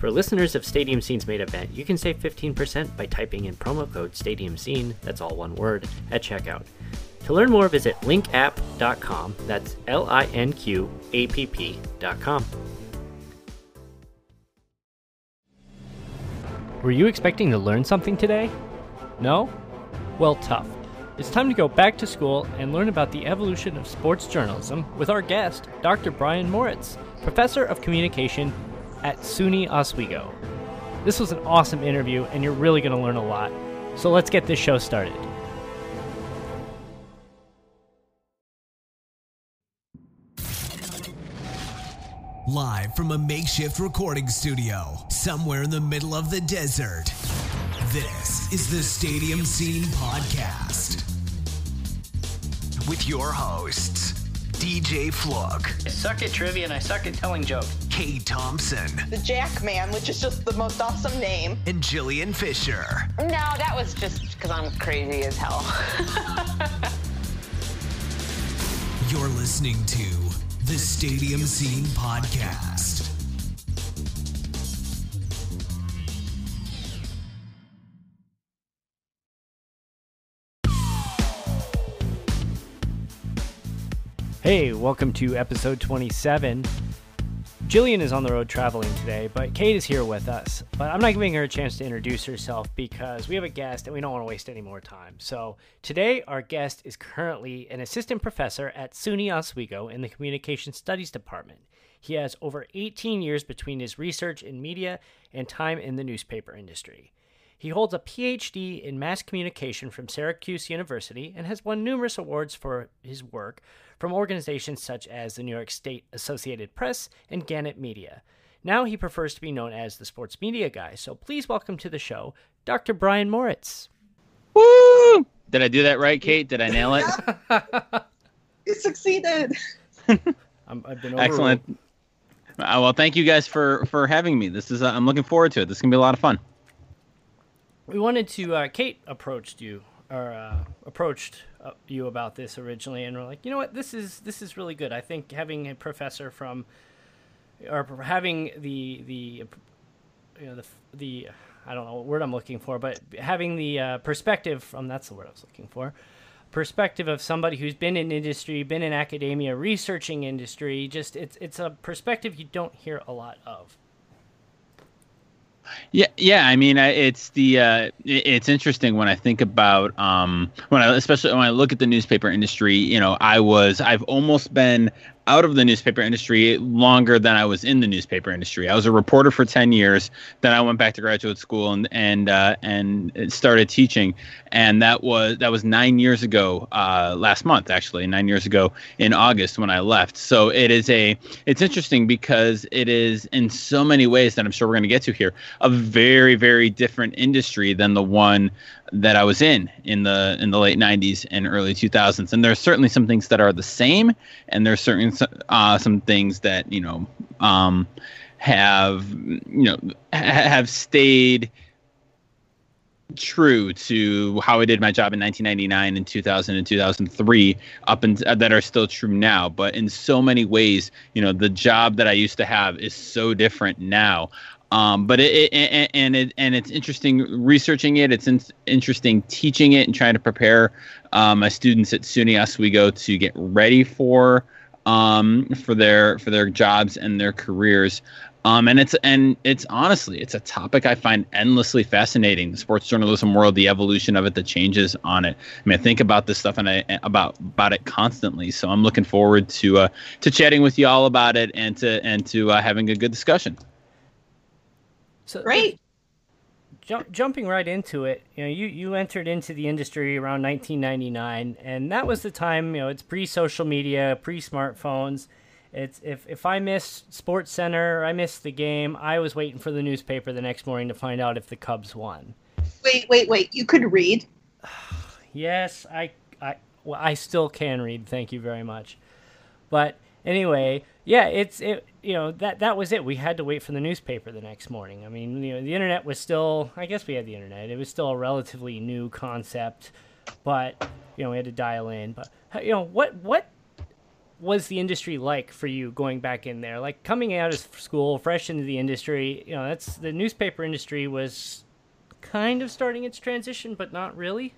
For listeners of Stadium Scene's main event, you can save 15% by typing in promo code Stadium Scene, that's all one word, at checkout. To learn more, visit linqapp.com, that's L I N Q A P P.com. Were you expecting to learn something today? No? Well, tough. It's time to go back to school and learn about the evolution of sports journalism with our guest, Dr. Brian Moritz, Professor of Communication at SUNY Oswego. This was an awesome interview, and you're really going to learn a lot. So let's get this show started. Live from a makeshift recording studio somewhere in the middle of the desert. This is the Stadium Scene Podcast. With your hosts, DJ Flook, I suck at trivia and I suck at telling jokes. Kate Thompson, the Jack Man, which is just the most awesome name. and Jillian Fisher. No, that was just because I'm crazy as hell. You're listening to the Stadium Scene Podcast. Hey, welcome to episode 27. Jillian is on the road traveling today, but Kate is here with us. But I'm not giving her a chance to introduce herself because we have a guest and we don't want to waste any more time. So today, our guest is currently an assistant professor at SUNY Oswego in the Communication Studies Department. He has over 18 years between his research in media and time in the newspaper industry. He holds a PhD in mass communication from Syracuse University and has won numerous awards for his work from organizations such as the New York State Associated Press and Gannett Media. Now he prefers to be known as the sports media guy, so please welcome to the show Dr. Brian Moritz. Woo! Did I do that right, Kate? Did I nail it? You succeeded. I'm, I've been Excellent. Uh, well, thank you guys for for having me. This is uh, I'm looking forward to it. This is gonna be a lot of fun. We wanted to. Uh, Kate approached you or uh, approached uh, you about this originally, and we're like, you know what, this is this is really good. I think having a professor from, or having the the, you know the the I don't know what word I'm looking for, but having the uh, perspective from that's the word I was looking for. Perspective of somebody who's been in industry, been in academia, researching industry. Just it's it's a perspective you don't hear a lot of. Yeah, yeah. I mean, it's the uh, it's interesting when I think about um, when I especially when I look at the newspaper industry. You know, I was I've almost been out of the newspaper industry longer than I was in the newspaper industry. I was a reporter for ten years. Then I went back to graduate school and and uh, and started teaching. And that was that was nine years ago. Uh, last month, actually, nine years ago in August when I left. So it is a it's interesting because it is in so many ways that I'm sure we're going to get to here a very very different industry than the one that I was in in the in the late 90s and early 2000s and there's certainly some things that are the same and there's certain uh, some things that you know um, have you know ha- have stayed true to how I did my job in 1999 and 2000 and 2003 up and uh, that are still true now. But in so many ways you know the job that I used to have is so different now um, but it, it and it and it's interesting researching it it's in, interesting teaching it and trying to prepare um, my students at SUNY Oswego to get ready for um, for their for their jobs and their careers um, and it's and it's honestly it's a topic I find endlessly fascinating. The sports journalism world, the evolution of it, the changes on it. I mean, I think about this stuff and I about about it constantly. So I'm looking forward to uh, to chatting with you all about it and to and to uh, having a good discussion. So Great. Jump, jumping right into it, you know, you, you entered into the industry around 1999, and that was the time, you know, it's pre-social media, pre-smartphones. It's if if I missed Sports Center, or I missed the game, I was waiting for the newspaper the next morning to find out if the Cubs won. Wait, wait, wait. You could read. Yes, I, I, well, I still can read. Thank you very much. But anyway, yeah, it's it. You know that that was it. We had to wait for the newspaper the next morning. I mean, you know, the internet was still. I guess we had the internet. It was still a relatively new concept, but you know, we had to dial in. But you know, what what was the industry like for you going back in there? Like coming out of school, fresh into the industry. You know, that's the newspaper industry was kind of starting its transition, but not really.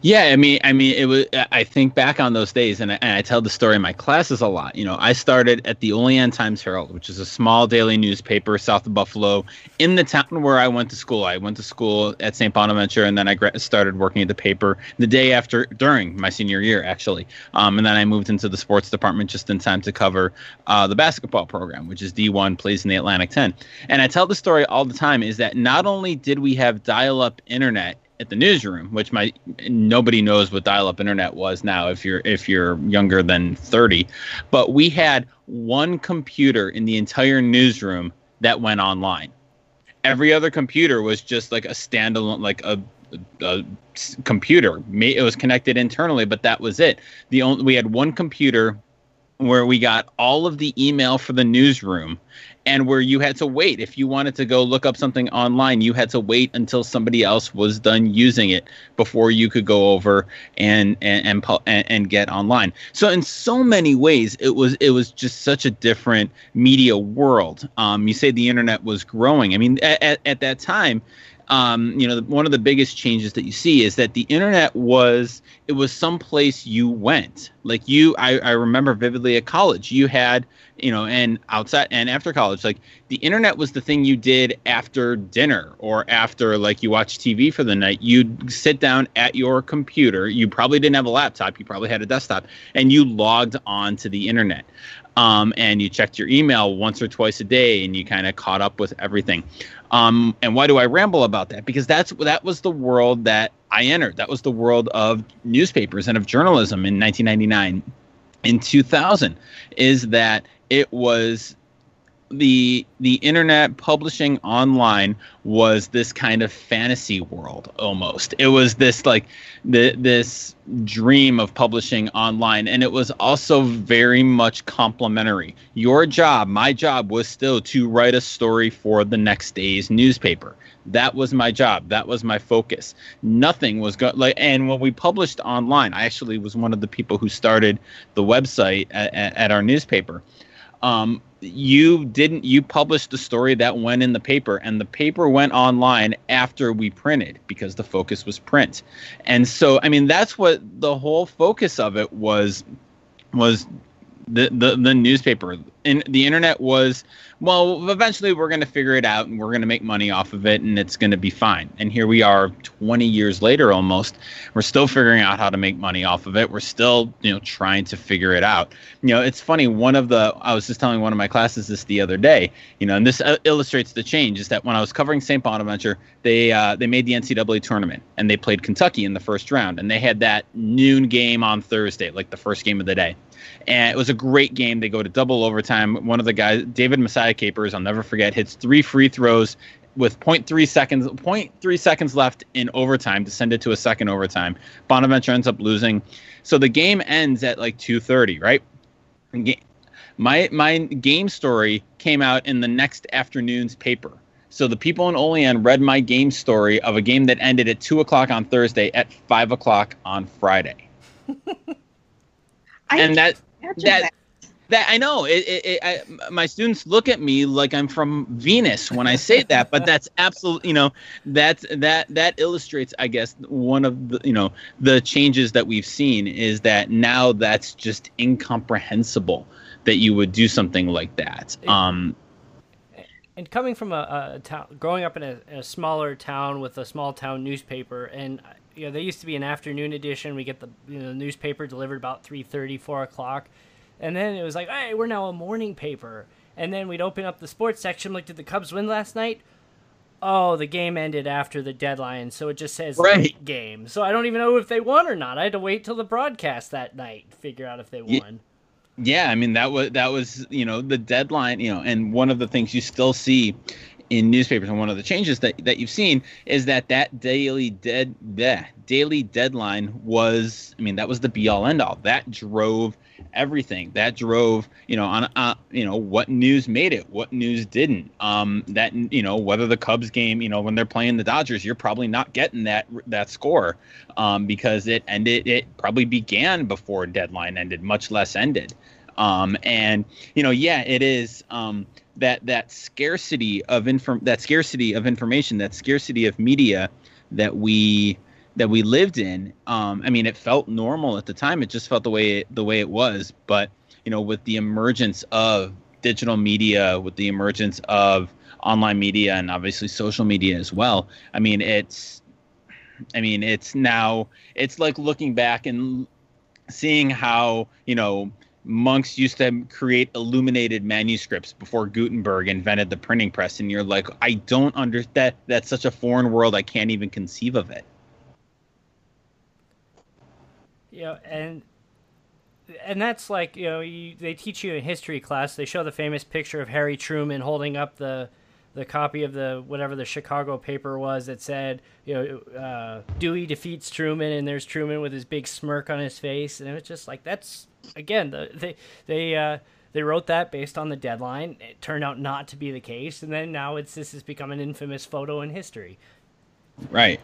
Yeah, I mean, I mean, it was. I think back on those days, and I, and I tell the story in my classes a lot. You know, I started at the Olean Times Herald, which is a small daily newspaper south of Buffalo, in the town where I went to school. I went to school at St. Bonaventure, and then I started working at the paper the day after, during my senior year, actually. Um, and then I moved into the sports department just in time to cover uh, the basketball program, which is D1, plays in the Atlantic 10. And I tell the story all the time is that not only did we have dial-up internet at the newsroom, which my nobody knows what dial-up internet was now if you're if you're younger than 30, but we had one computer in the entire newsroom that went online. Every other computer was just like a standalone like a, a, computer. It was connected internally, but that was it. The only we had one computer where we got all of the email for the newsroom and where you had to wait. If you wanted to go look up something online you had to wait until somebody else was done using it before you could go over and and and, and get online. So in so many ways it was it was just such a different media world. Um, you say the internet was growing. I mean at, at that time um, you know, one of the biggest changes that you see is that the internet was it was someplace you went. Like you, I, I remember vividly at college, you had you know, and outside and after college, like the internet was the thing you did after dinner or after like you watch TV for the night. You'd sit down at your computer. You probably didn't have a laptop. You probably had a desktop, and you logged on to the internet. Um, and you checked your email once or twice a day, and you kind of caught up with everything. Um, and why do I ramble about that? Because that's that was the world that I entered. That was the world of newspapers and of journalism in 1999. In 2000, is that it was the the internet publishing online was this kind of fantasy world almost. It was this like the, this dream of publishing online and it was also very much complementary your job my job was still to write a story for the next day's newspaper. That was my job. That was my focus. Nothing was going like and when we published online i actually was one of the people who started the website at, at our newspaper. Um, you didn't you published the story that went in the paper and the paper went online after we printed because the focus was print. And so i mean that's what the whole focus of it was was the the, the newspaper and the internet was well, eventually we're going to figure it out and we're going to make money off of it and it's going to be fine. And here we are 20 years later almost. We're still figuring out how to make money off of it. We're still, you know, trying to figure it out. You know, it's funny. One of the, I was just telling one of my classes this the other day, you know, and this uh, illustrates the change is that when I was covering St. Bonaventure, they, uh, they made the NCAA tournament and they played Kentucky in the first round and they had that noon game on Thursday, like the first game of the day and it was a great game. They go to double overtime. One of the guys, David Messiah Capers, I'll never forget, hits three free throws with 0.3 seconds 0.3 seconds left in overtime to send it to a second overtime. Bonaventure ends up losing. So the game ends at like 2:30, right? My my game story came out in the next afternoon's paper. So the people in Olean read my game story of a game that ended at two o'clock on Thursday at five o'clock on Friday. and that that, that I know it, it, it I, my students look at me like I'm from Venus when I say that, but that's absolutely you know that that that illustrates I guess one of the you know the changes that we've seen is that now that's just incomprehensible that you would do something like that. Um, and coming from a, a town, growing up in a, a, smaller town with a small town newspaper, and you know, there used to be an afternoon edition. We get the you know, newspaper delivered about 3.30, 4 o'clock. And then it was like, hey, we're now a morning paper. And then we'd open up the sports section, like, did the Cubs win last night? Oh, the game ended after the deadline, so it just says right. late game. So I don't even know if they won or not. I had to wait till the broadcast that night to figure out if they won. Yeah, I mean that was that was you know the deadline, you know, and one of the things you still see in newspapers and one of the changes that, that you've seen is that that daily dead the daily deadline was i mean that was the be all end all that drove everything. That drove you know on uh, you know what news made it what news didn't. Um that you know whether the cubs game you know when they're playing the dodgers you're probably not getting that that score. Um because it ended it probably began before deadline ended much less ended. Um and you know yeah it is um that that scarcity of inform that scarcity of information that scarcity of media that we that we lived in. Um, I mean, it felt normal at the time. It just felt the way it, the way it was. But you know, with the emergence of digital media, with the emergence of online media, and obviously social media as well. I mean, it's, I mean, it's now it's like looking back and seeing how you know monks used to create illuminated manuscripts before Gutenberg invented the printing press, and you're like, I don't understand that. That's such a foreign world. I can't even conceive of it. You know, and and that's like you know you, they teach you in history class. They show the famous picture of Harry Truman holding up the the copy of the whatever the Chicago paper was that said you know uh, Dewey defeats Truman, and there's Truman with his big smirk on his face, and it was just like that's again the, they they. Uh, they wrote that based on the deadline. It turned out not to be the case, and then now it's this has become an infamous photo in history. Right.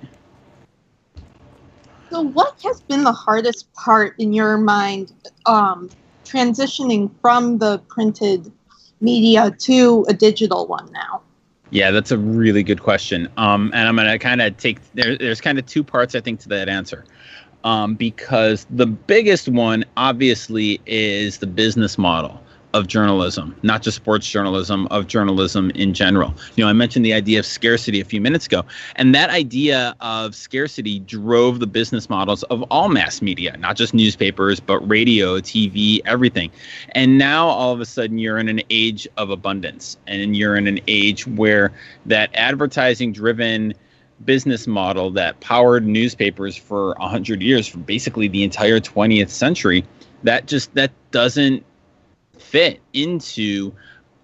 So, what has been the hardest part in your mind um, transitioning from the printed media to a digital one now? Yeah, that's a really good question. Um, and I'm going to kind of take there, there's kind of two parts I think to that answer. Um, because the biggest one obviously is the business model of journalism, not just sports journalism, of journalism in general. You know, I mentioned the idea of scarcity a few minutes ago, and that idea of scarcity drove the business models of all mass media, not just newspapers, but radio, TV, everything. And now all of a sudden you're in an age of abundance, and you're in an age where that advertising driven business model that powered newspapers for 100 years for basically the entire 20th century that just that doesn't fit into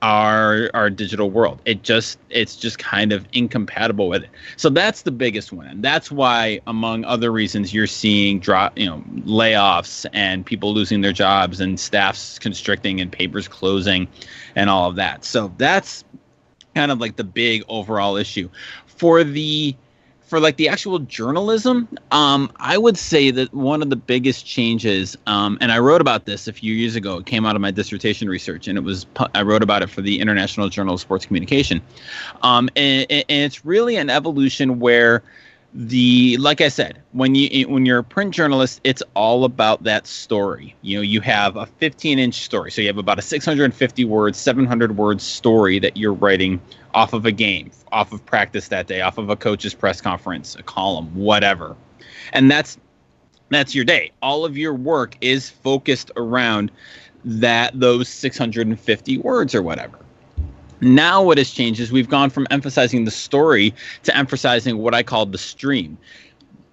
our our digital world. It just it's just kind of incompatible with it. So that's the biggest one. And that's why among other reasons you're seeing drop, you know, layoffs and people losing their jobs and staffs constricting and papers closing and all of that. So that's kind of like the big overall issue. For the for like the actual journalism, um, I would say that one of the biggest changes, um, and I wrote about this a few years ago. It came out of my dissertation research, and it was I wrote about it for the International Journal of Sports Communication, um, and, and it's really an evolution where the like i said when you when you're a print journalist it's all about that story. You know you have a 15 inch story. So you have about a 650 words 700 words story that you're writing off of a game off of practice that day off of a coach's press conference a column whatever. And that's that's your day. All of your work is focused around that those 650 words or whatever now, what has changed is we've gone from emphasizing the story to emphasizing what I call the stream.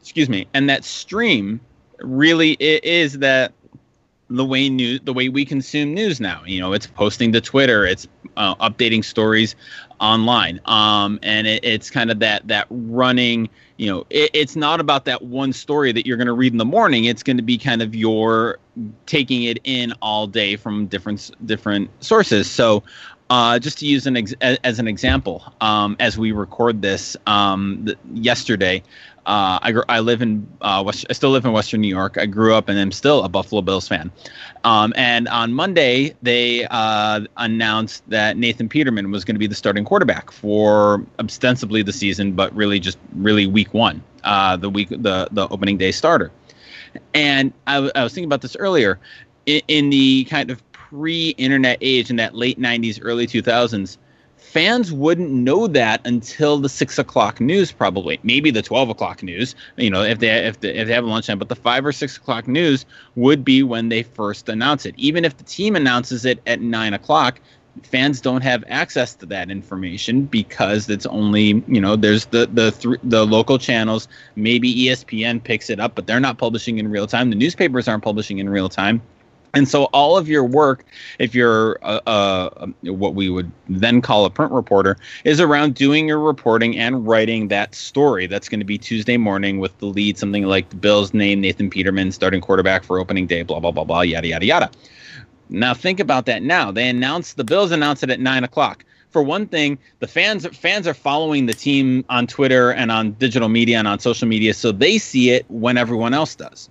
Excuse me. And that stream really is that the way news, the way we consume news now. You know, it's posting to Twitter, it's uh, updating stories online, um, and it, it's kind of that that running. You know, it, it's not about that one story that you're going to read in the morning. It's going to be kind of your taking it in all day from different different sources. So uh, just to use an ex- as an example, um, as we record this um, th- yesterday, uh, I, gr- I live in uh, West- I still live in Western New York. I grew up and am still a Buffalo Bills fan. Um, and on Monday, they uh, announced that Nathan Peterman was going to be the starting quarterback for ostensibly the season, but really just really week one, uh, the week the the opening day starter. And I, w- I was thinking about this earlier in, in the kind of pre-internet age in that late 90s early 2000s fans wouldn't know that until the six o'clock news probably. Maybe the 12 o'clock news you know if they if they, if they have a lunchtime but the five or six o'clock news would be when they first announce it. Even if the team announces it at nine o'clock fans don't have access to that information because it's only you know there's the the th- the local channels. Maybe espn picks it up but they're not publishing in real time. The newspapers aren't publishing in real time And so all of your work, if you're a, a, what we would then call a print reporter, is around doing your reporting and writing that story. That's going to be Tuesday morning with the lead, something like the Bills name Nathan Peterman starting quarterback for opening day, blah blah blah blah, yada yada yada. Now think about that. Now they announced the Bills announced it at nine o'clock. For one thing, the fans fans are following the team on Twitter and on digital media and on social media, so they see it when everyone else does.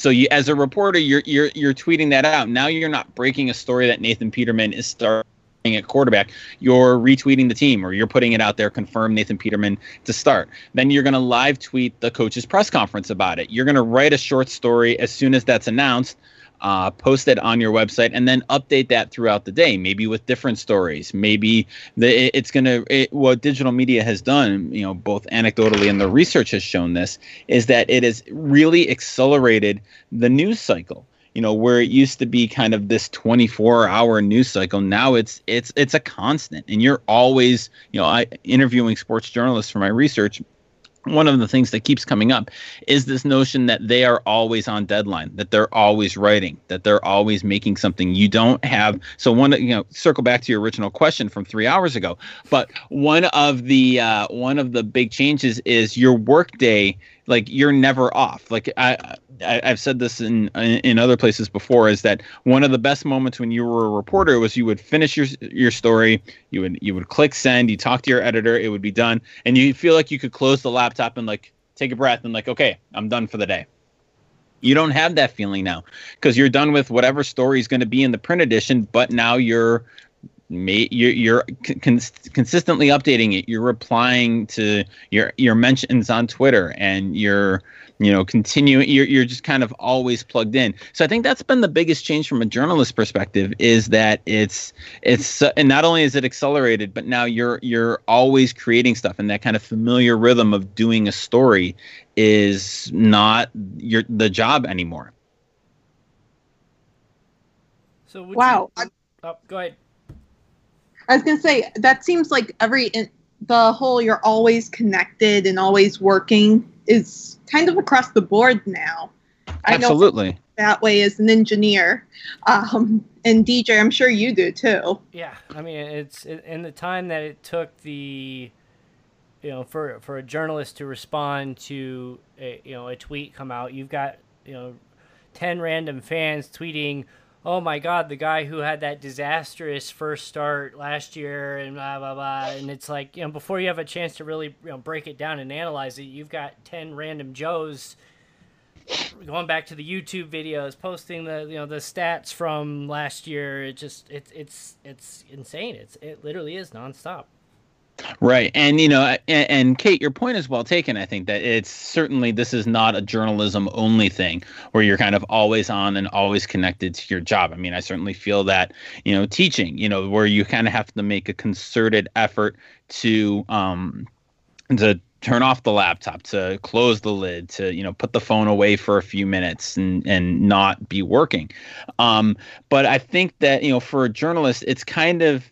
So you, as a reporter, you're you're you're tweeting that out. Now you're not breaking a story that Nathan Peterman is starting at quarterback. You're retweeting the team, or you're putting it out there, confirm Nathan Peterman to start. Then you're going to live tweet the coach's press conference about it. You're going to write a short story as soon as that's announced uh, post it on your website and then update that throughout the day maybe with different stories. Maybe the, it's going to it, what digital media has done you know both anecdotally and the research has shown this is that it has really accelerated the news cycle. You know where it used to be kind of this 24 hour news cycle now it's it's it's a constant. And you're always you know i interviewing sports journalists for my research one of the things that keeps coming up is this notion that they are always on deadline, that they're always writing, that they're always making something. You don't have so one you know circle back to your original question from three hours ago, but one of the uh, one of the big changes is your workday like you're never off. Like I, I have said this in in other places before is that one of the best moments when you were a reporter was you would finish your your story, you would you would click send, you talk to your editor, it would be done, and you feel like you could close the laptop and like take a breath and like okay, I'm done for the day. You don't have that feeling now because you're done with whatever story is going to be in the print edition, but now you're you're, you're con- consistently updating it. You're replying to your your mentions on Twitter, and you're you know continuing. You're you're just kind of always plugged in. So I think that's been the biggest change from a journalist perspective is that it's it's uh, and not only is it accelerated, but now you're you're always creating stuff, and that kind of familiar rhythm of doing a story is not your the job anymore. So wow. You, oh, go ahead. I was gonna say that seems like every in, the whole you're always connected and always working is kind of across the board now. Absolutely. that way as an engineer, um, and DJ, I'm sure you do too. Yeah, I mean it's in the time that it took the you know for for a journalist to respond to a, you know a tweet come out you've got you know 10 random fans tweeting oh my god, the guy who had that disastrous first start last year and blah blah blah. And it's like you know before you have a chance to really you know break it down and analyze it, you've got ten random Joes going back to the YouTube videos, posting the you know the stats from last year. It just it's it's it's insane. It's it literally is nonstop. Right. And, you know, and, and, Kate, your point is well taken. I think that it's certainly this is not a journalism only thing where you're kind of always on and always connected to your job. I mean, I certainly feel that, you know, teaching, you know, where you kind of have to make a concerted effort to, um, to turn off the laptop to close the lid to you know put the phone away for a few minutes and and not be working um, but i think that you know for a journalist it's kind of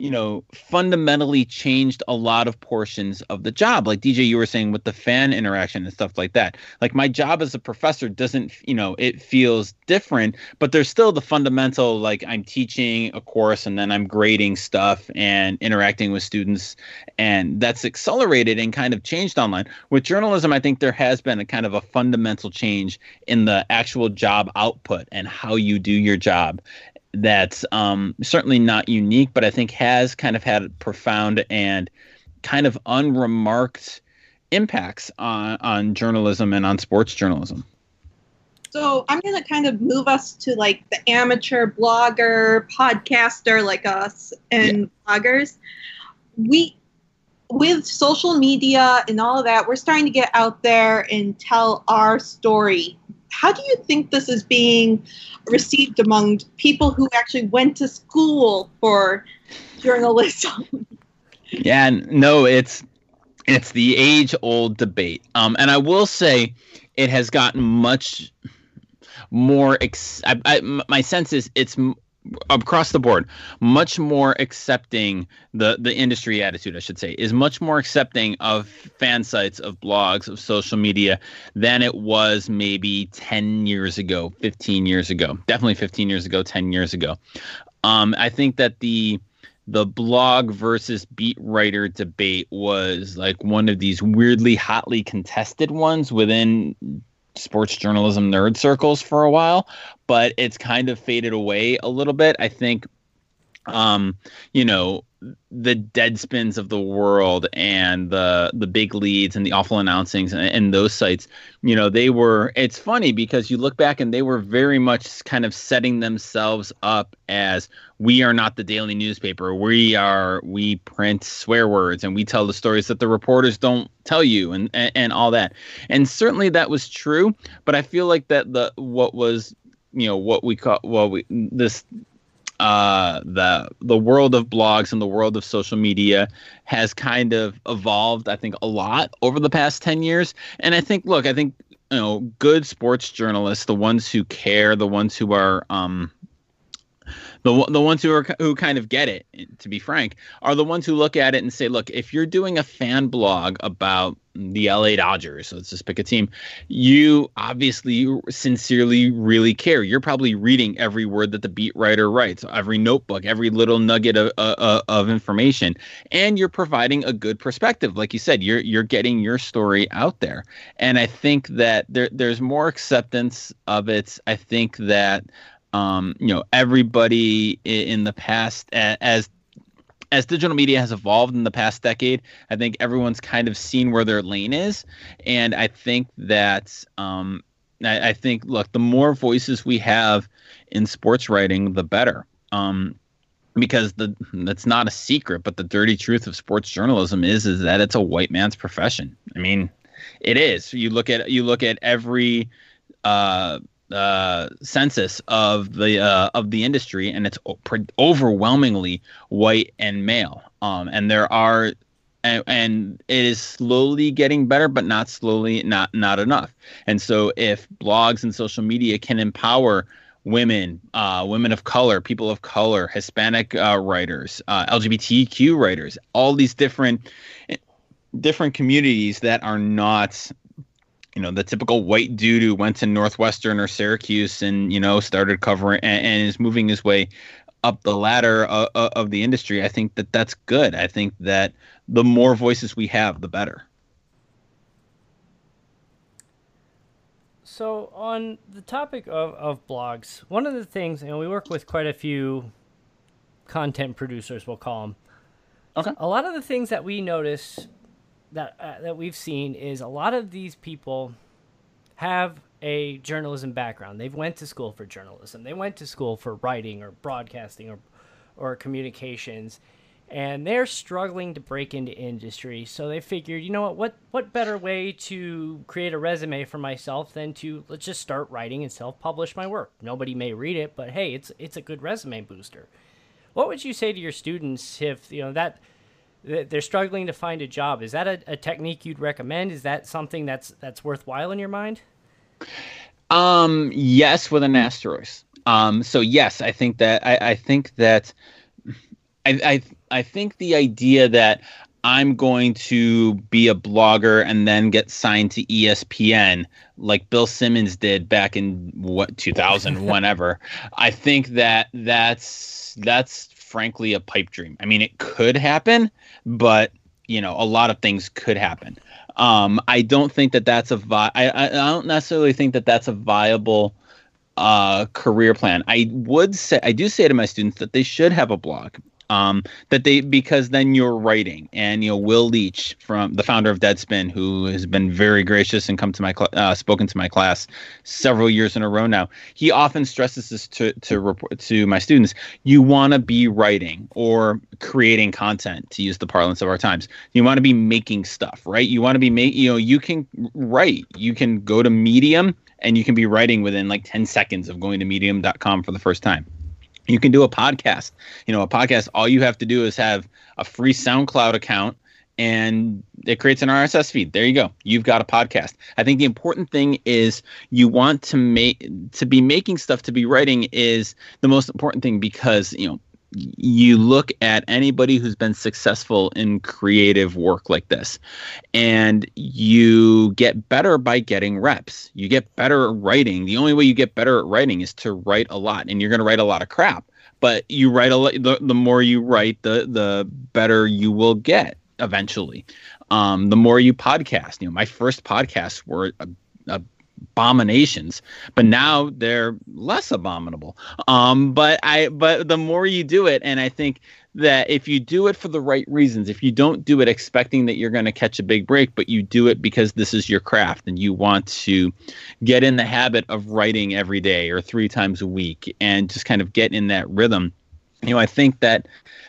you know, fundamentally changed a lot of portions of the job. Like DJ, you were saying with the fan interaction and stuff like that. Like my job as a professor doesn't, you know, it feels different, but there's still the fundamental, like I'm teaching a course and then I'm grading stuff and interacting with students. And that's accelerated and kind of changed online. With journalism, I think there has been a kind of a fundamental change in the actual job output and how you do your job that's um, certainly not unique, but I think has kind of had profound and kind of unremarked impacts on, on journalism and on sports journalism. So I'm going to kind of move us to like the amateur blogger, podcaster like us, and yeah. bloggers. We, with social media and all of that, we're starting to get out there and tell our story how do you think this is being received among people who actually went to school for journalism? yeah, no, it's it's the age old debate. Um, and I will say it has gotten much more. Ex- I, I, my sense is it's across the board much more accepting the the industry attitude i should say is much more accepting of fan sites of blogs of social media than it was maybe 10 years ago 15 years ago definitely 15 years ago 10 years ago. Um, i think that the the blog versus beat writer debate was like one of these weirdly hotly contested ones within sports journalism nerd circles for a while, but it's kind of faded away a little bit. I think, um, you know, the deadspins of the world and the the big leads and the awful announcings and, and, those sites you know they were it's funny because you look back and they were very much kind of setting themselves up as we are not the daily newspaper. We are we print swear words and we tell the stories that the reporters don't tell you and and, and all that. And certainly that was true but i feel like that the what was you know what we call well we this uh, the the world of blogs and the world of social media has kind of evolved, I think, a lot over the past ten years. And I think, look, I think you know, good sports journalists, the ones who care, the ones who are um, the the ones who are who kind of get it, to be frank, are the ones who look at it and say, look, if you're doing a fan blog about the LA Dodgers, so let's just pick a team, you obviously sincerely really care. You're probably reading every word that the beat writer writes, every notebook, every little nugget of uh, of information, and you're providing a good perspective. Like you said, you're you're getting your story out there, and I think that there there's more acceptance of it. I think that um, you know everybody in the past as as digital media has evolved in the past decade i think everyone's kind of seen where their lane is. And i think that um, I, I, think look the more voices we have in sports writing the better. Um, because the that's not a secret but the dirty truth of sports journalism is is that it's a white man's profession. I mean it is. You look at you look at every uh, uh, census of the uh, of the industry, and it's overwhelmingly white and male. Um, and there are, and, and it is slowly getting better, but not slowly, not not enough. And so, if blogs and social media can empower women, uh, women of color, people of color, Hispanic uh, writers, uh, LGBTQ writers, all these different different communities that are not you know the typical white dude who went to Northwestern or Syracuse and you know started covering and, and is moving his way up the ladder of, of the industry. I think that that's good. I think that the more voices we have, the better. So on the topic of, of blogs, one of the things, and we work with quite a few content producers, we'll call them. Okay. A lot of the things that we notice that uh, that we've seen is a lot of these people have a journalism background. They've went to school for journalism. They went to school for writing or broadcasting or or communications and they're struggling to break into industry. So they figured, you know what, what what better way to create a resume for myself than to let's just start writing and self-publish my work. Nobody may read it, but hey, it's it's a good resume booster. What would you say to your students if, you know, that they're struggling to find a job. Is that a, a, technique you'd recommend? Is that something that's that's worthwhile in your mind? Um, yes, with an asterisk. Um, so yes, I think that I, I think that I, I I think the idea that I'm going to be a blogger and then get signed to ESPN like Bill Simmons did back in what 2000 whenever. I think that that's that's frankly a pipe dream. I mean, it could happen, but you know, a lot of things could happen. Um, I don't think that that's a vi- I, I don't necessarily think that that's a viable uh, career plan. I would say I do say to my students that they should have a blog um, that they because then you're writing and you know Will Leitch from the founder of Deadspin who has been very gracious and come to my cl- uh, spoken to my class several years in a row now he often stresses this to to report to my students you want to be writing or creating content to use the parlance of our times. You want to be making stuff right? You want to be make you know you can write. You can go to medium and you can be writing within like 10 seconds of going to medium.com for the first time you can do a podcast. You know, a podcast, all you have to do is have a free SoundCloud account and it creates an RSS feed. There you go. You've got a podcast. I think the important thing is you want to make to be making stuff to be writing is the most important thing because, you know, you look at anybody who's been successful in creative work like this and you get better by getting reps. You get better at writing. The only way you get better at writing is to write a lot and you're going to write a lot of crap. But you write a lot the, the more you write the the better you will get eventually. Um, the more you podcast. You know my first podcasts were a, a abominations but now they're less abominable. Um but i but the more you do it and i think that if you do it for the right reasons if you don't do it expecting that you're going to catch a big break but you do it because this is your craft and you want to get in the habit of writing every day or three times a week and just kind of get in that rhythm you know i think that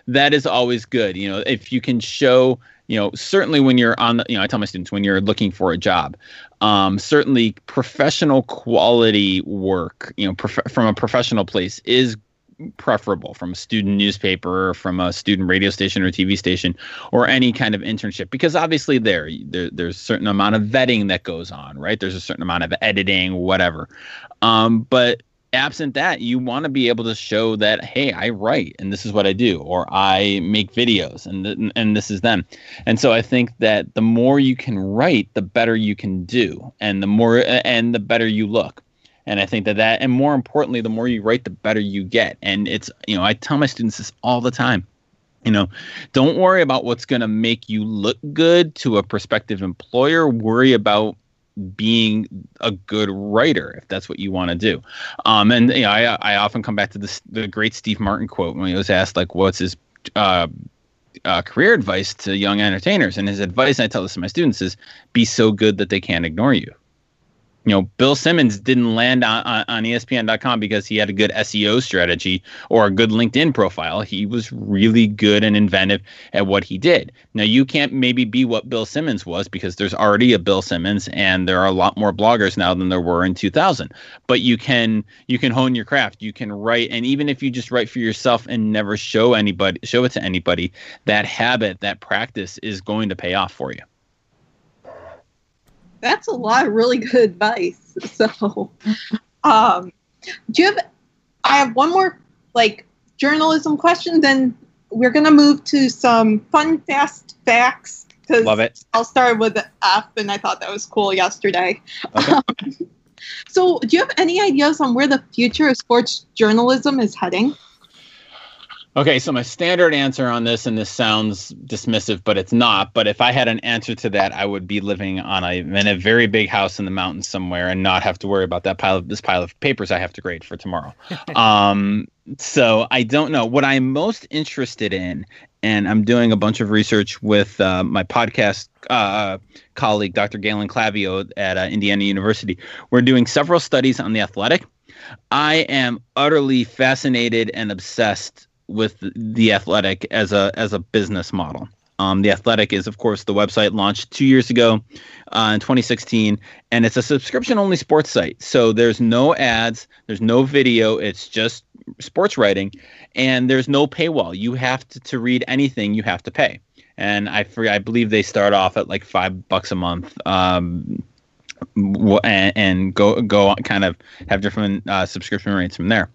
that is always good. You know if you can show you know certainly when you're on the you know i tell my students when you're looking for a job um, certainly professional quality work you know prof- from a professional place is preferable from a student newspaper from a student radio station or tv station or any kind of internship because obviously there, there there's a certain amount of vetting that goes on right? There's a certain amount of editing whatever. Um, but absent that, you want to be able to show that, hey, I write and this is what I do, or I make videos and th- and this is them. And so I think that the more you can write, the better you can do, and the more and the better you look. And I think that that, and more importantly, the more you write, the better you get. And it's, you know, I tell my students this all the time. You know, don't worry about what's going to make you look good to a prospective employer. Worry about being a good writer if that's what you want to do. Um and you know i i often come back to this the great steve martin quote when he was asked like what's his uh, uh, career advice to young entertainers? And his advice and i tell this to my students is be so good that they can't ignore you you know, Bill Simmons didn't land on, on, on, ESPN.com because he had a good SEO strategy or a good LinkedIn profile. He was really good and inventive at what he did. Now, you can't maybe be what Bill Simmons was because there's already a Bill Simmons and there are a lot more bloggers now than there were in 2000. But you can you can hone your craft. You can write, and even if you just write for yourself and never show anybody, show it to anybody, that habit, that practice is going to pay off for you that's a lot of really good advice. So, um, do you have? I have one more like journalism question. Then we're gonna move to some fun, fast facts. Cause Love it. I'll start with the F, and I thought that was cool yesterday. Okay. Um, so, do you have any ideas on where the future of sports journalism is heading? Okay, so my standard answer on this, and this sounds dismissive, but it's not. But if I had an answer to that, I would be living on a in a very big house in the mountains somewhere, and not have to worry about that pile of this pile of papers I have to grade for tomorrow. um, so I don't know what I'm most interested in, and I'm doing a bunch of research with uh, my podcast uh, colleague, Dr. Galen Clavio at uh, Indiana University. We're doing several studies on the athletic. I am utterly fascinated and obsessed with the Athletic as a as a business model. Um, the Athletic is, of course, the website launched two years ago uh, in 2016, and it's a subscription only sports site. So there's no ads, there's no video, it's just sports writing, and there's no paywall. You have to, to read anything, you have to pay. And I, I believe they start off at like five bucks a month. Um, and, and go go kind of have different uh, subscription rates from there.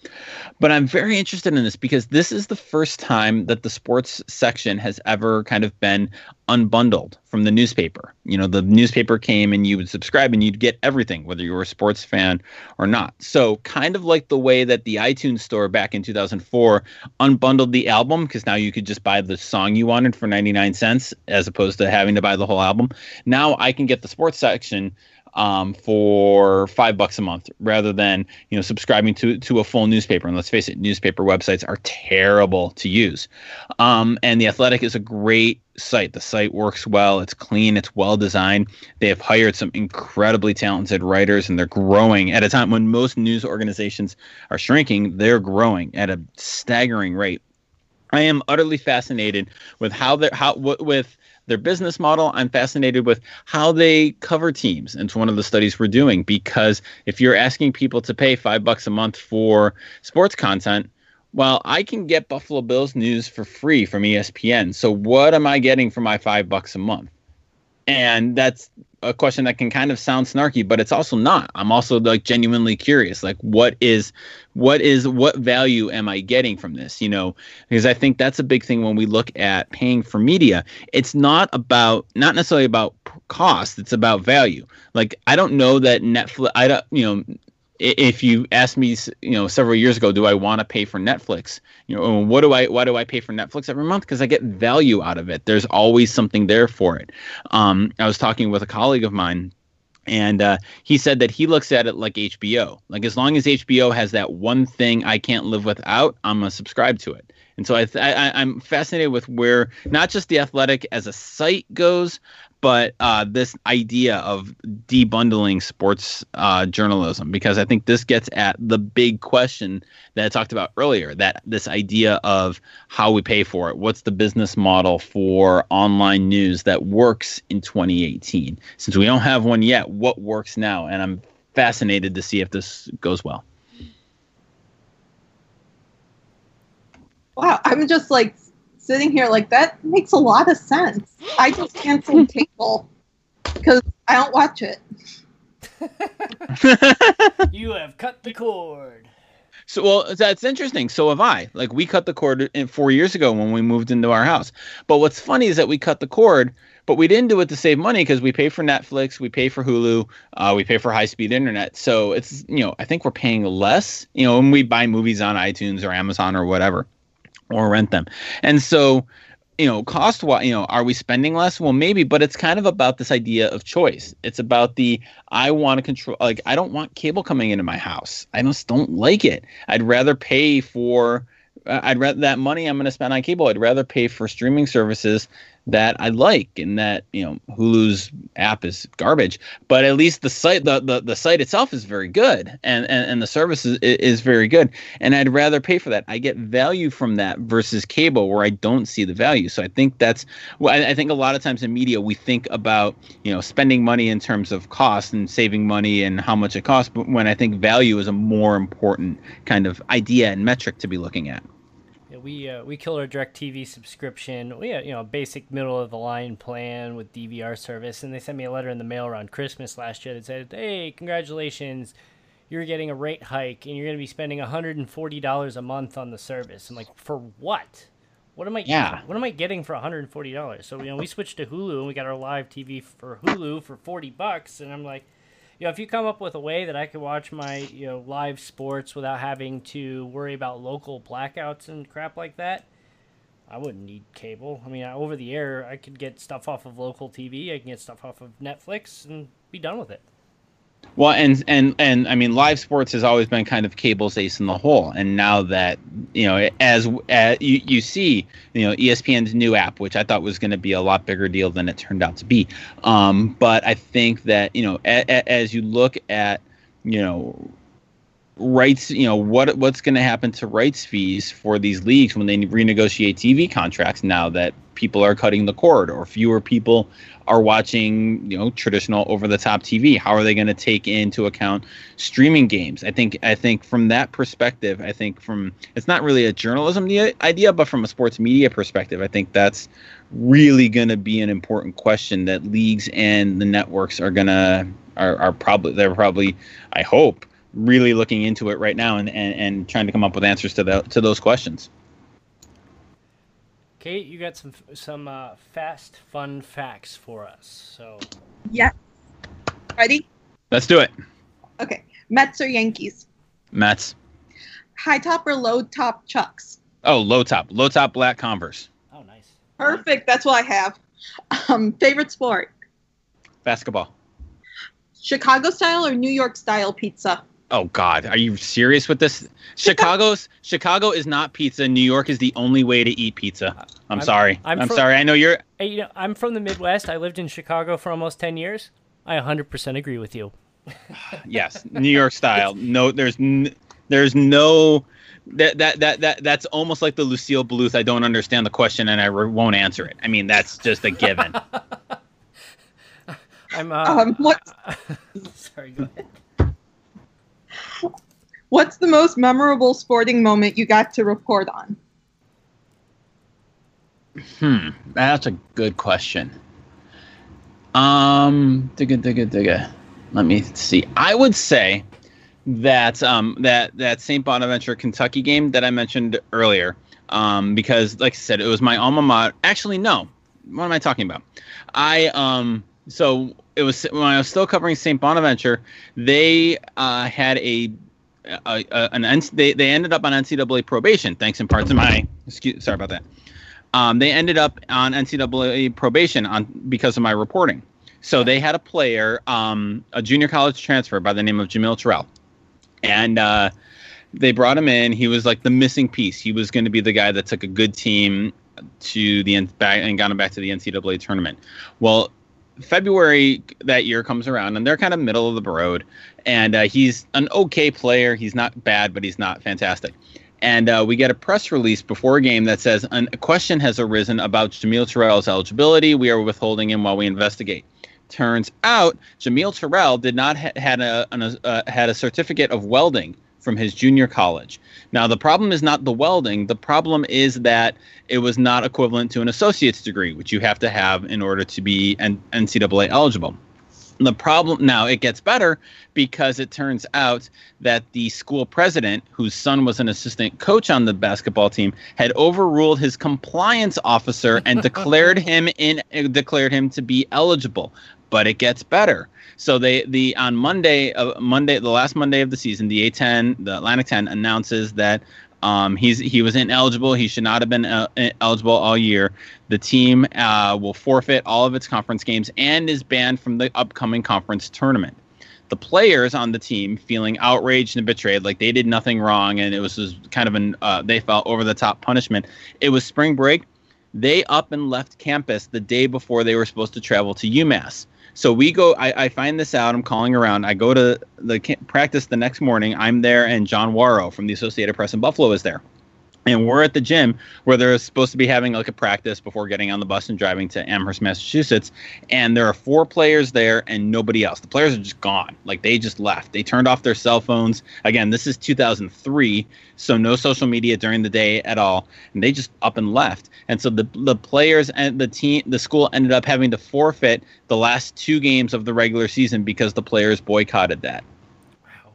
But I'm very interested in this because this is the first time that the sports section has ever kind of been unbundled from the newspaper. You know, the newspaper came and you would subscribe and you'd get everything, whether you were a sports fan or not. So, kind of like the way that the iTunes store back in 2004 unbundled the album because now you could just buy the song you wanted for 99 cents as opposed to having to buy the whole album. Now I can get the sports section um, for five bucks a month rather than you know subscribing to to a full newspaper. And let's face it, newspaper websites are terrible to use. Um, and the Athletic is a great site. The site works well. It's clean. It's well designed. They have hired some incredibly talented writers, and they're growing at a time when most news organizations are shrinking. They're growing at a staggering rate. I am utterly fascinated with how they're how with their business model. I'm fascinated with how they cover teams. And it's one of the studies we're doing because if you're asking people to pay five bucks a month for sports content, well, I can get Buffalo Bills news for free from ESPN. So what am I getting for my five bucks a month? And that's a question that can kind of sound snarky, but it's also not. I'm also like genuinely curious. Like, what is, what is, what value am I getting from this? You know, because I think that's a big thing when we look at paying for media. It's not about, not necessarily about cost. It's about value. Like, I don't know that Netflix. I don't, you know, if you asked me, you know, several years ago, do I want to pay for Netflix? You know, what do I, why do I pay for Netflix every month? Because I get value out of it. There's always something there for it. Um, I was talking with a colleague of mine and uh, he said that he looks at it like HBO. Like as long as HBO has that one thing I can't live without, I'm gonna subscribe to it. And so I, th- I I'm fascinated with where not just the Athletic as a site goes, but uh, this idea of debundling sports uh, journalism because I think this gets at the big question that I talked about earlier. That this idea of how we pay for it. What's the business model for online news that works in 2018? Since we don't have one yet, what works now? And I'm fascinated to see if this goes well. Wow, I'm just like sitting here like that makes a lot of sense. I just canceled cable because I don't watch it. You have cut the cord. So, well, that's interesting. So have I. Like, we cut the cord in four years ago when we moved into our house. But what's funny is that we cut the cord, but we didn't do it to save money because we pay for Netflix, we pay for Hulu, uh, we pay for high speed internet. So it's, you know, I think we're paying less, you know, when we buy movies on iTunes or Amazon or whatever, or rent them. And so, you know, cost wise, you know, are we spending less? Well, maybe, but it's kind of about this idea of choice. It's about the I want to control. Like, I don't want cable coming into my house. I just don't like it. I'd rather pay for. uh, I'd rather that money I'm going to spend on cable. I'd rather pay for streaming services that I like, and that you know Hulu's app is garbage, but at least the site the the, the site itself is very good, and and, and the service is, is very good, and I'd rather pay for that. I get value from that versus cable, where I don't see the value. So I think that's well, I, I think a lot of times in media we think about you know spending money in terms of cost and saving money and how much it costs, but when I think value is a more important kind of idea and metric to be looking at. We uh, we killed our DirecTV subscription. We had you know a basic middle of the line plan with DVR service, and they sent me a letter in the mail around Christmas last year that said, "Hey, congratulations, you're getting a rate hike, and you're going to be spending 140 dollars a month on the service." I'm like, for what? What am I? Yeah. What am I getting for 140 dollars? So you know, we switched to Hulu, and we got our live TV for Hulu for 40 bucks, and I'm like. You know, if you come up with a way that I could watch my, you know, live sports without having to worry about local blackouts and crap like that, I wouldn't need cable. I mean, over the air, I could get stuff off of local TV. I can get stuff off of Netflix and be done with it. Well, and and and I mean, live sports has always been kind of cable's ace in the hole, and now that you know, as, as you you see, you know, ESPN's new app, which I thought was going to be a lot bigger deal than it turned out to be. Um, but I think that you know, a, a, as you look at you know rights you know what what's going to happen to rights fees for these leagues when they renegotiate TV contracts now that people are cutting the cord or fewer people are watching you know traditional over the top TV how are they going to take into account streaming games? I think i think from that perspective i think from it's not really a journalism idea but from a sports media perspective i think that's really going to be an important question that leagues and the networks are going to are, are probably they're probably i hope really looking into it right now and, and, and trying to come up with answers to the, to those questions. Kate, you got some some uh, fast, fun facts for us. So Yeah. Ready? Let's do it. Okay. Mets or Yankees? Mets. High top or low top chucks? Oh, low top, low top black Converse. oh, nice. Perfect. That's what I have. Um, favorite sport? Basketball. Chicago style or New York style pizza? Oh God, are you serious with this? Chicago's Chicago is not pizza. New York is the only way to eat pizza. I'm, I'm- sorry. I'm I'm, from- sorry. I know you're. Hey, you know, I'm from the Midwest. I lived in Chicago for almost 10 years. I 100% agree with you. Yes, New York style. No, there's n- there's no. That, that that that that's almost like the Lucille Bluth. I don't understand the question and I re- won't answer it. I mean, that's just a given. I'm uh, Um, what, sorry. Go ahead. What's the most memorable sporting moment you got to report on? Hmm, that's a good question. Um, digga, digga, digga. Let me see. I would say that um that that St. Bonaventure Kentucky game that I mentioned earlier. Um, because like I said, it was my alma mater. Actually, no. What am I talking about? I um so it was when I was still covering St. Bonaventure. They uh, had a, a, a an they they ended up on NCAA probation thanks in part to my excuse. Sorry about that. Um, they ended up on NCAA probation on because of my reporting. So they had a player, um, a junior college transfer by the name of Jamil Terrell, and uh, they brought him in. He was like the missing piece. He was going to be the guy that took a good team to the back and got him back to the NCAA tournament. Well, February that year comes around, and they're kind of middle of the road. And uh, he's an okay player. He's not bad, but he's not fantastic. And uh, we get a press release before a game that says a question has arisen about Jamil Terrell's eligibility. We are withholding him while we investigate. Turns out Jamil Terrell did not ha- had a, an, uh, had a certificate of welding from his junior college. Now the problem is not the welding. The problem is that it was not equivalent to an associate's degree, which you have to have in order to be N- NCAA eligible. The problem now it gets better because it turns out that the school president, whose son was an assistant coach on the basketball team, had overruled his compliance officer and declared him in declared him to be eligible. But it gets better. So they the on Monday uh, Monday the last Monday of the season, the A10 the Atlantic 10 announces that um, he's he was ineligible. He should not have been uh, eligible all year. The team uh, will forfeit all of its conference games and is banned from the upcoming conference tournament. The players on the team feeling outraged and betrayed, like they did nothing wrong, and it was just kind of an uh, they felt over the top punishment. It was spring break. They up and left campus the day before they were supposed to travel to UMass. So we go. I, I find this out. I'm calling around. I go to the practice the next morning. I'm there, and John Wawrow from the Associated Press in Buffalo is there and we're at the gym where they're supposed to be having like a practice before getting on the bus and driving to Amherst, Massachusetts. And there are four players there and nobody else. The players are just gone. Like they just left. They turned off their cell phones. Again, this is 2003, so no social media during the day at all. And they just up and left. And so the the players and the team, the school ended up having to forfeit the last two games of the regular season because the players boycotted that. Wow.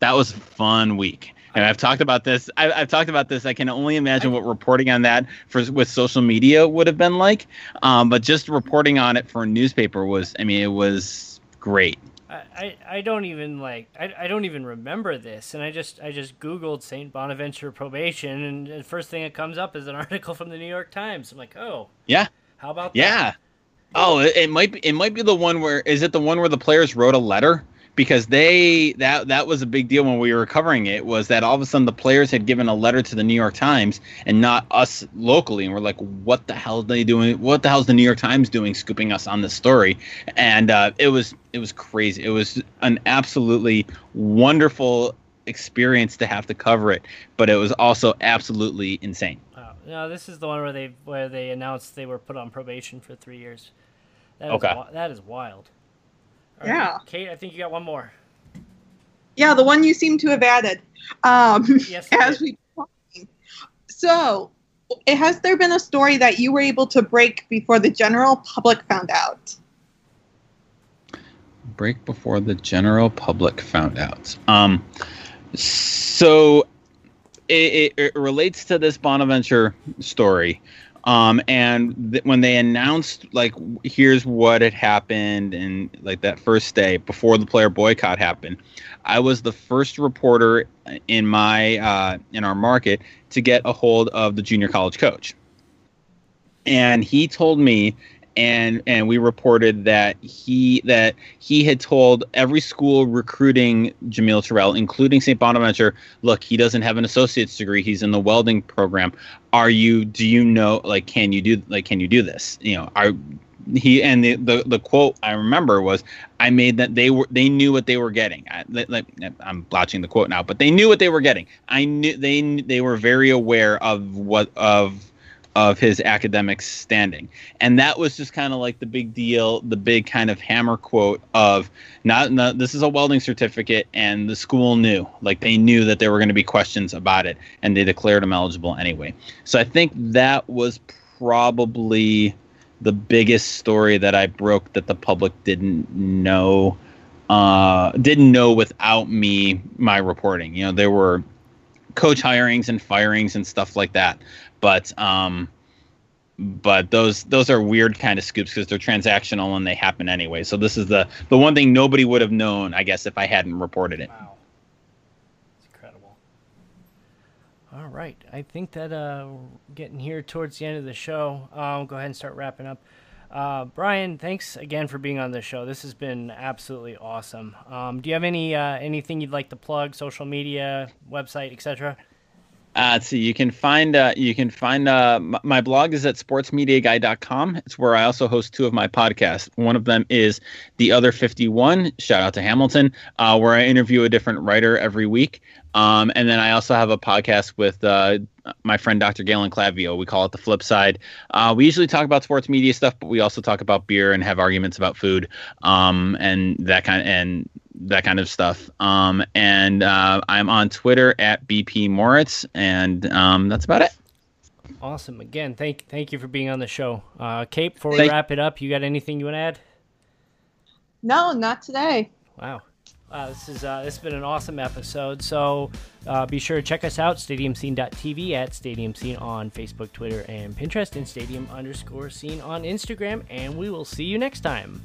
That was a fun week and I've talked about this. I, have talked about this. I can only imagine what reporting on that for with social media would have been like. Um, but just reporting on it for a newspaper was, I mean, it was great. I, I don't even like I, I don't even remember this and I just I just googled St. Bonaventure probation and the first thing that comes up is an article from the New York Times. I'm like, "Oh. Yeah. How about yeah. that?" Yeah. Oh, it, it might be it might be the one where is it the one where the players wrote a letter because they that that was a big deal when we were covering it was that all of a sudden the players had given a letter to the New York Times and not us locally. And we're like what the hell are they doing what the hell is the New York Times doing scooping us on this story? And uh, it was it was crazy. It was an absolutely wonderful experience to have to cover it but it was also absolutely insane. Wow. no this is the one where they where they announced they were put on probation for three years. That is, okay. that is wild yeah. Kate, I think you got one more. Yeah, the one you seem to have added. Um, yes. As we so, has there been a story that you were able to break before the general public found out? Break before the general public found out. Um, so it, it, it relates to this Bonaventure story. Um, and th- when they announced like here's what had happened and like that first day before the player boycott happened, I was the first reporter in my uh, in our market to get a hold of the junior college coach, and he told me and and we reported that he that he had told every school recruiting Jamil Terrell, including St. Bonaventure, look, he doesn't have an associate's degree. He's in the welding program. Are you? Do you know? Like, can you do? Like, can you do this? You know, are he and the, the the quote I remember was I made that they were they knew what they were getting. I, like, I'm blotching the quote now, but they knew what they were getting. I knew they they were very aware of what of of his academic standing. And that was just kind of like the big deal, the big kind of hammer quote of not, not this is a welding certificate and the school knew. Like they knew that there were going to be questions about it and they declared him eligible anyway. So I think that was probably the biggest story that I broke that the public didn't know uh, didn't know without me my reporting. You know, there were coach hirings and firings and stuff like that but um, but those those are weird kind of scoops because they're transactional and they happen anyway. So this is the the one thing nobody would have known, I guess, if I hadn't reported it. Wow, it's incredible. All right, I think that uh, getting here towards the end of the show, um, go ahead and start wrapping up. Uh, Brian, thanks again for being on the show. This has been absolutely awesome. Um, do you have any uh, anything you'd like to plug? Social media, website, etc. Uh, let's see. You can find uh, you can find uh, m- my blog is at sportsmediaguy.com. It's where I also host two of my podcasts. One of them is the other 51. Shout out to Hamilton, uh, where I interview a different writer every week. Um, and then I also have a podcast with uh, my friend Dr. Galen Clavio. We call it the flip side. Uh, we usually talk about sports media stuff, but we also talk about beer and have arguments about food um, and that kind of, and that kind of stuff. Um, and uh, I'm on Twitter at BP Moritz, and um, that's about it. Awesome. Again, thank thank you for being on the show. Uh, Kate, before we Thank- wrap it up, you got anything you want to add? No, not today. Wow. Wow, this is uh, this has been an awesome episode. So uh, be sure to check us out, stadiumscene.tv at Stadium Scene on Facebook, Twitter, and Pinterest, and Stadium underscore Scene on Instagram. And we will see you next time.